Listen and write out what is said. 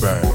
Bang.